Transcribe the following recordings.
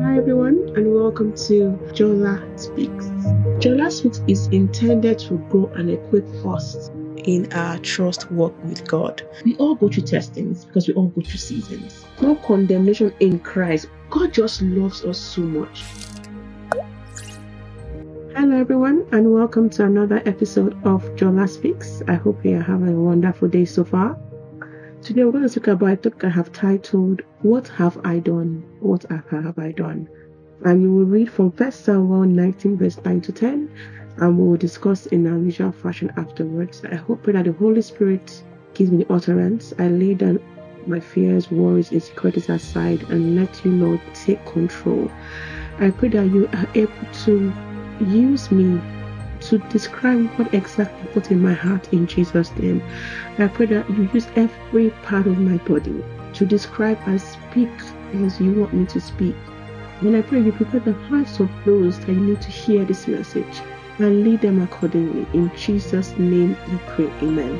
Hi everyone and welcome to Jola Speaks. Jola Speaks is intended to grow and equip us in our trust walk with God. We all go through testings because we all go through seasons. No condemnation in Christ. God just loves us so much. Hello everyone and welcome to another episode of Jola Speaks. I hope you are having a wonderful day so far. Today we're going to talk about a topic I have titled What Have I Done? What have I Done? And we will read from 1 Samuel 19 verse 9 to 10 and we will discuss in our usual fashion afterwards. I hope that the Holy Spirit gives me the utterance. I lay down my fears, worries, insecurities aside and let you, Lord, take control. I pray that you are able to use me to describe what exactly put in my heart in Jesus' name. I pray that you use every part of my body to describe and speak as you want me to speak. And I pray you prepare the hearts of those that need to hear this message and lead them accordingly. In Jesus' name we pray. Amen.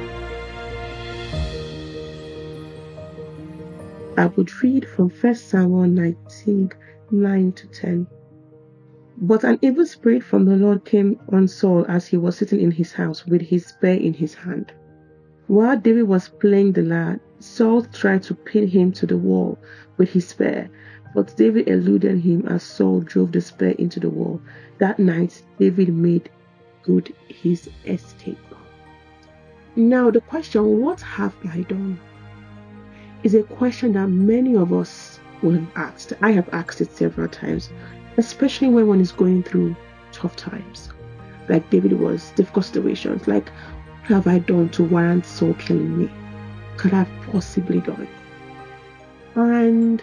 I would read from 1 Samuel 19 9 to 10. But an evil spirit from the Lord came on Saul as he was sitting in his house with his spear in his hand. While David was playing the lyre, Saul tried to pin him to the wall with his spear, but David eluded him as Saul drove the spear into the wall. That night, David made good his escape. Now, the question, What have I done? is a question that many of us will have asked. I have asked it several times especially when one is going through tough times, like David was, difficult situations. Like, what have I done to warrant Saul killing me? Could I have possibly done? And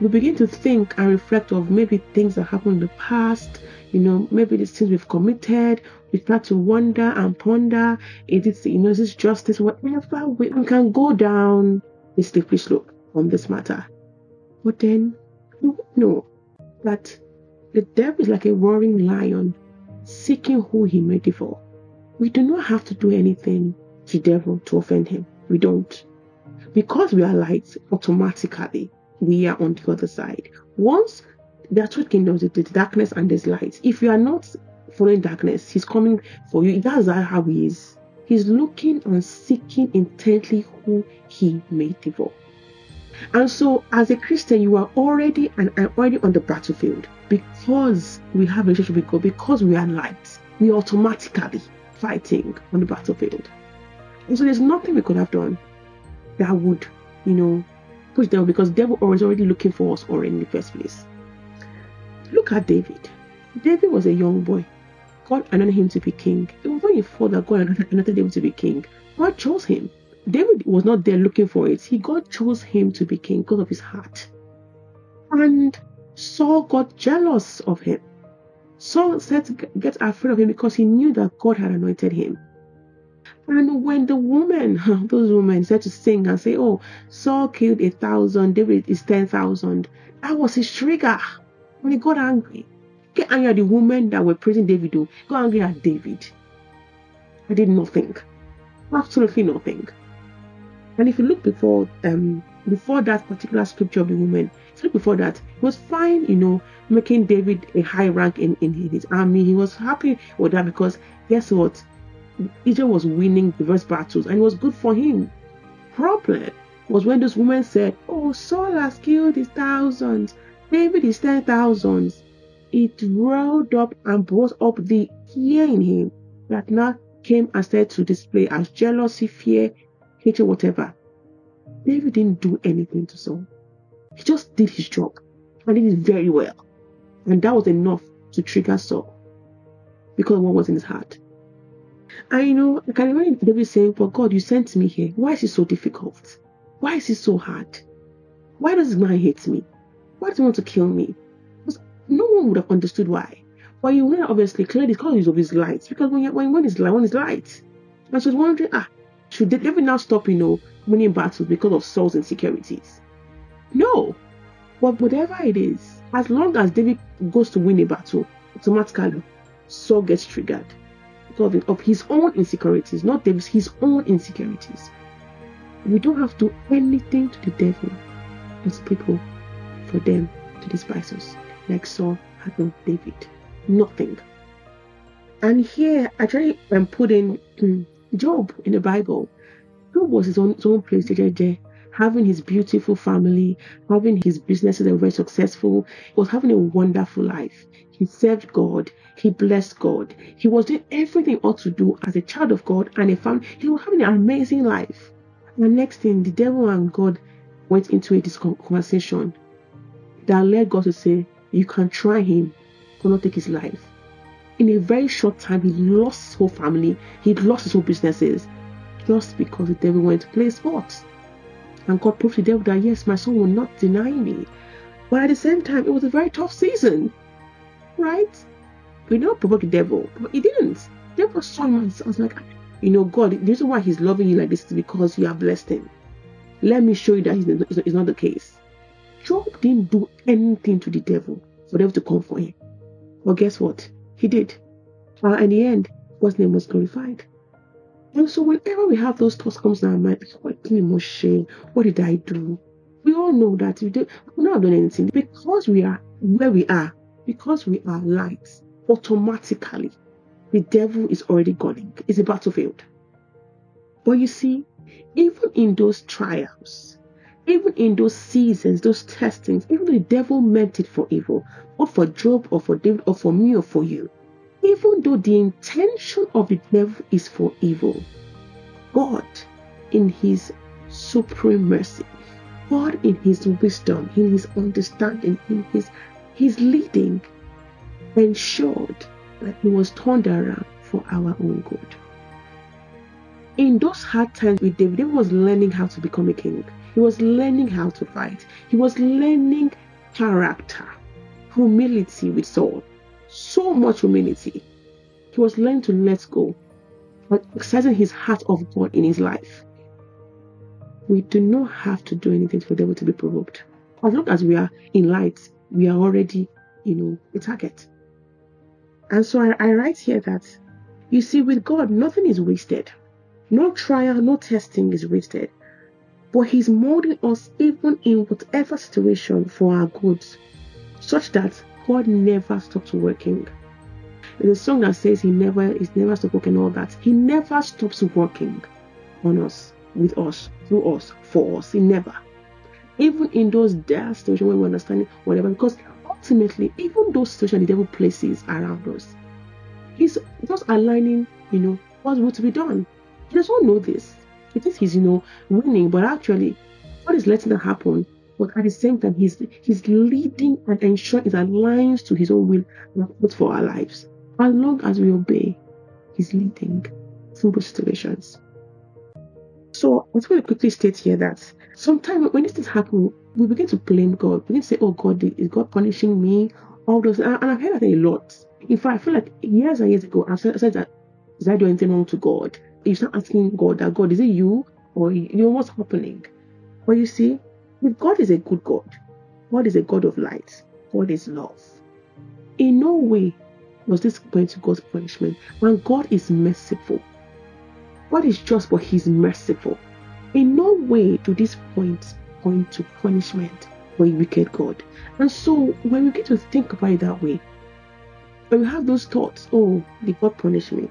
we begin to think and reflect of maybe things that happened in the past, you know, maybe the things we've committed. We start to wonder and ponder, is it, you know, is this justice? Whatever, we, we can go down a slippery slope on this matter. But then, you know that the devil is like a roaring lion, seeking who he may devour. We do not have to do anything to devil to offend him. We don't. Because we are light, automatically we are on the other side. Once there are two kingdoms, there's darkness and there's light. If you are not following darkness, he's coming for you. That's how he is. He's looking and seeking intently who he may devour. And so, as a Christian, you are already and I'm already on the battlefield because we have a relationship with God, because we are light, we automatically fighting on the battlefield. And so, there's nothing we could have done that would, you know, push them because devil was already looking for us already in the first place. Look at David. David was a young boy. God anointed him to be king. It was when he fought that God anointed David to be king. God chose him. David was not there looking for it. He God chose him to be king because of his heart. And Saul got jealous of him. Saul said to get afraid of him because he knew that God had anointed him. And when the woman, those women said to sing and say, Oh, Saul killed a thousand, David is ten thousand, that was his trigger. When he got angry. Get angry at the women that were praising David, though. Got angry at David. I did nothing. Absolutely nothing. And if you look before um before that particular scripture of the woman, look before that, he was fine, you know, making David a high rank in, in his army. He was happy with that because guess what? Israel was winning diverse battles and it was good for him. Problem was when those women said, Oh, Saul has killed his thousands, David is ten thousands. It rolled up and brought up the fear in him that now came and started to display as jealousy, fear, hatred, whatever. David didn't do anything to Saul. He just did his job and did it very well. And that was enough to trigger Saul because of what was in his heart. And you know, I can imagine David saying, But God, you sent me here. Why is it so difficult? Why is it so hard? Why does this man hate me? Why does he want to kill me? Because no one would have understood why. But you know, obviously, clearly, because of his light. Because when, when, when it's light, when it's light. And she was wondering, ah, should David now stop, you know, winning battles because of Saul's insecurities? No. But whatever it is, as long as David goes to win a battle, automatically Saul gets triggered because of his own insecurities, not David's, his own insecurities. We don't have to do anything to the devil as people for them to despise us. like Saul had with David. Nothing. And here, I try and put in um, Job in the Bible. Job was his own, his own place, there, having his beautiful family, having his businesses that were very successful. He was having a wonderful life. He served God. He blessed God. He was doing everything ought to do as a child of God and a family. He was having an amazing life. And next thing, the devil and God went into a conversation that led God to say, You can try him, but not take his life. In a very short time, he lost his whole family, he lost his whole businesses, just because the devil went to play sports. And God proved to the devil that yes, my son will not deny me. But at the same time, it was a very tough season. Right? We don't provoke the devil, but he didn't. The devil saw him and was like, you know, God, the reason why he's loving you like this is because you have blessed him. Let me show you that it's not the case. Job didn't do anything to the devil for the devil to come for him. But guess what? He did. Uh, in the end, God's name was glorified. And so whenever we have those thoughts comes in our mind, what What did I do? We all know that we did we not done anything because we are where we are, because we are lights, automatically the devil is already gone. It's a battlefield. But you see, even in those trials, even in those seasons, those testings, even the devil meant it for evil, or for Job, or for David, or for me, or for you, even though the intention of the devil is for evil, God, in His supreme mercy, God, in His wisdom, in His understanding, in His His leading, ensured that He was turned around for our own good. In those hard times with David, David was learning how to become a king. He was learning how to fight. He was learning character, humility with Saul so much humility. He was learning to let go and exercising his heart of God in his life. We do not have to do anything for the devil to be provoked. As long as we are in light, we are already, you know, a target. And so I, I write here that you see, with God, nothing is wasted. No trial, no testing is wasted. But He's molding us even in whatever situation for our goods, such that God never stops working. A song that says he never is never stops working all that. He never stops working on us, with us, through us, for us. He never. Even in those dire situations when we understand whatever, because ultimately, even those situations the devil places around us, he's just aligning, you know, what's going to be done. He does not know this. He thinks he's, you know, winning, but actually, God is letting that happen but at the same time, he's he's leading and ensuring it aligns to his own will and for our lives. As long as we obey, he's leading through those situations. So I just want to quickly state here that sometimes when these things happen, we begin to blame God. We begin to say, "Oh God, is God punishing me?" All those, and I've heard that a lot. In fact, I feel like years and years ago, I said, I said that, "Did I do anything wrong to God?" You start asking God, "That God, is it you or you know what's happening?" But you see, if God is a good God, God is a God of light, God is love. In no way was this going to God's punishment. And God is merciful. God is just, but He's merciful. In no way do these points point to punishment for a wicked God. And so when we get to think about it that way, when we have those thoughts, oh, did God punish me?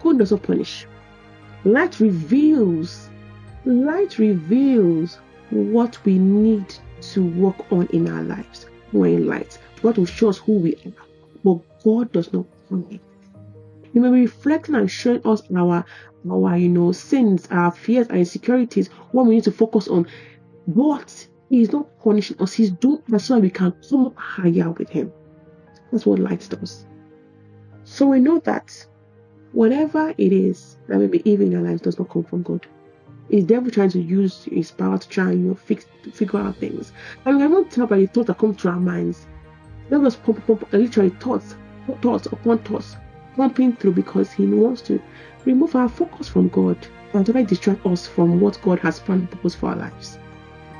God does not punish. Light reveals, light reveals what we need to work on in our lives. We're in light. God will show us who we are. But God does not punish. He may be reflecting and showing us our our you know sins, our fears, our insecurities, what we need to focus on. But He is not punishing us, He's doing that so that we can come up higher with Him. That's what light does. So we know that whatever it is that may be evil in our lives does not come from God. Is devil trying to use his power to try and you know fix figure out things? And we cannot tell by the thoughts that come to our minds. Devil just pump, pump, literally thoughts, thoughts upon thoughts, pumping through because he wants to remove our focus from God and to distract us from what God has planned and purpose for our lives.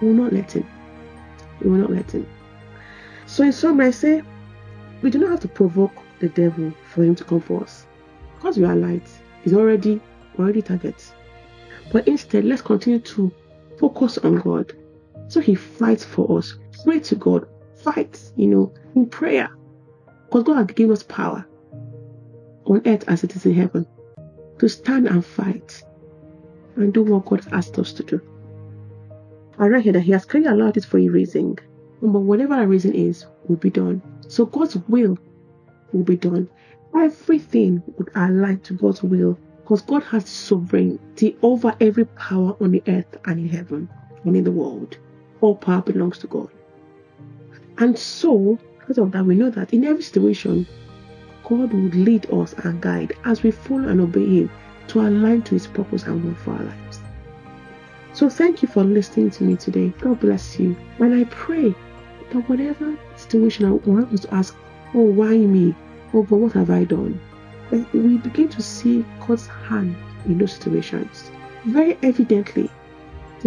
We will not let him. We will not let him. So in summary, I say we do not have to provoke the devil for him to come for us. Because we are light, he's already already targets. But instead, let's continue to focus on God. So He fights for us. Pray to God. fight, you know, in prayer. Because God has given us power on earth as it is in heaven to stand and fight and do what God has asked us to do. I read here that He has clearly allowed this for a reason, but whatever the reason is, will be done. So God's will will be done. Everything would align to God's will because God has sovereignty over every power on the earth and in heaven and in the world. All power belongs to God. And so, because of that, we know that in every situation, God would lead us and guide as we follow and obey Him to align to His purpose and will for our lives. So, thank you for listening to me today. God bless you. And I pray that whatever situation I want to ask, oh, why me? Oh, but what have I done? That we begin to see God's hand in those situations. Very evidently,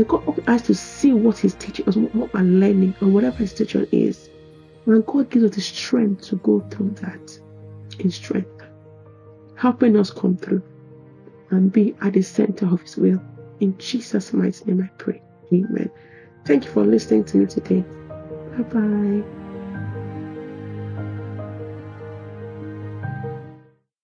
God opens us to see what He's teaching us, what we're learning, and whatever His teaching is. And God gives us the strength to go through that in strength, helping us come through and be at the center of His will. In Jesus' mighty name, I pray. Amen. Thank you for listening to me today. Bye bye.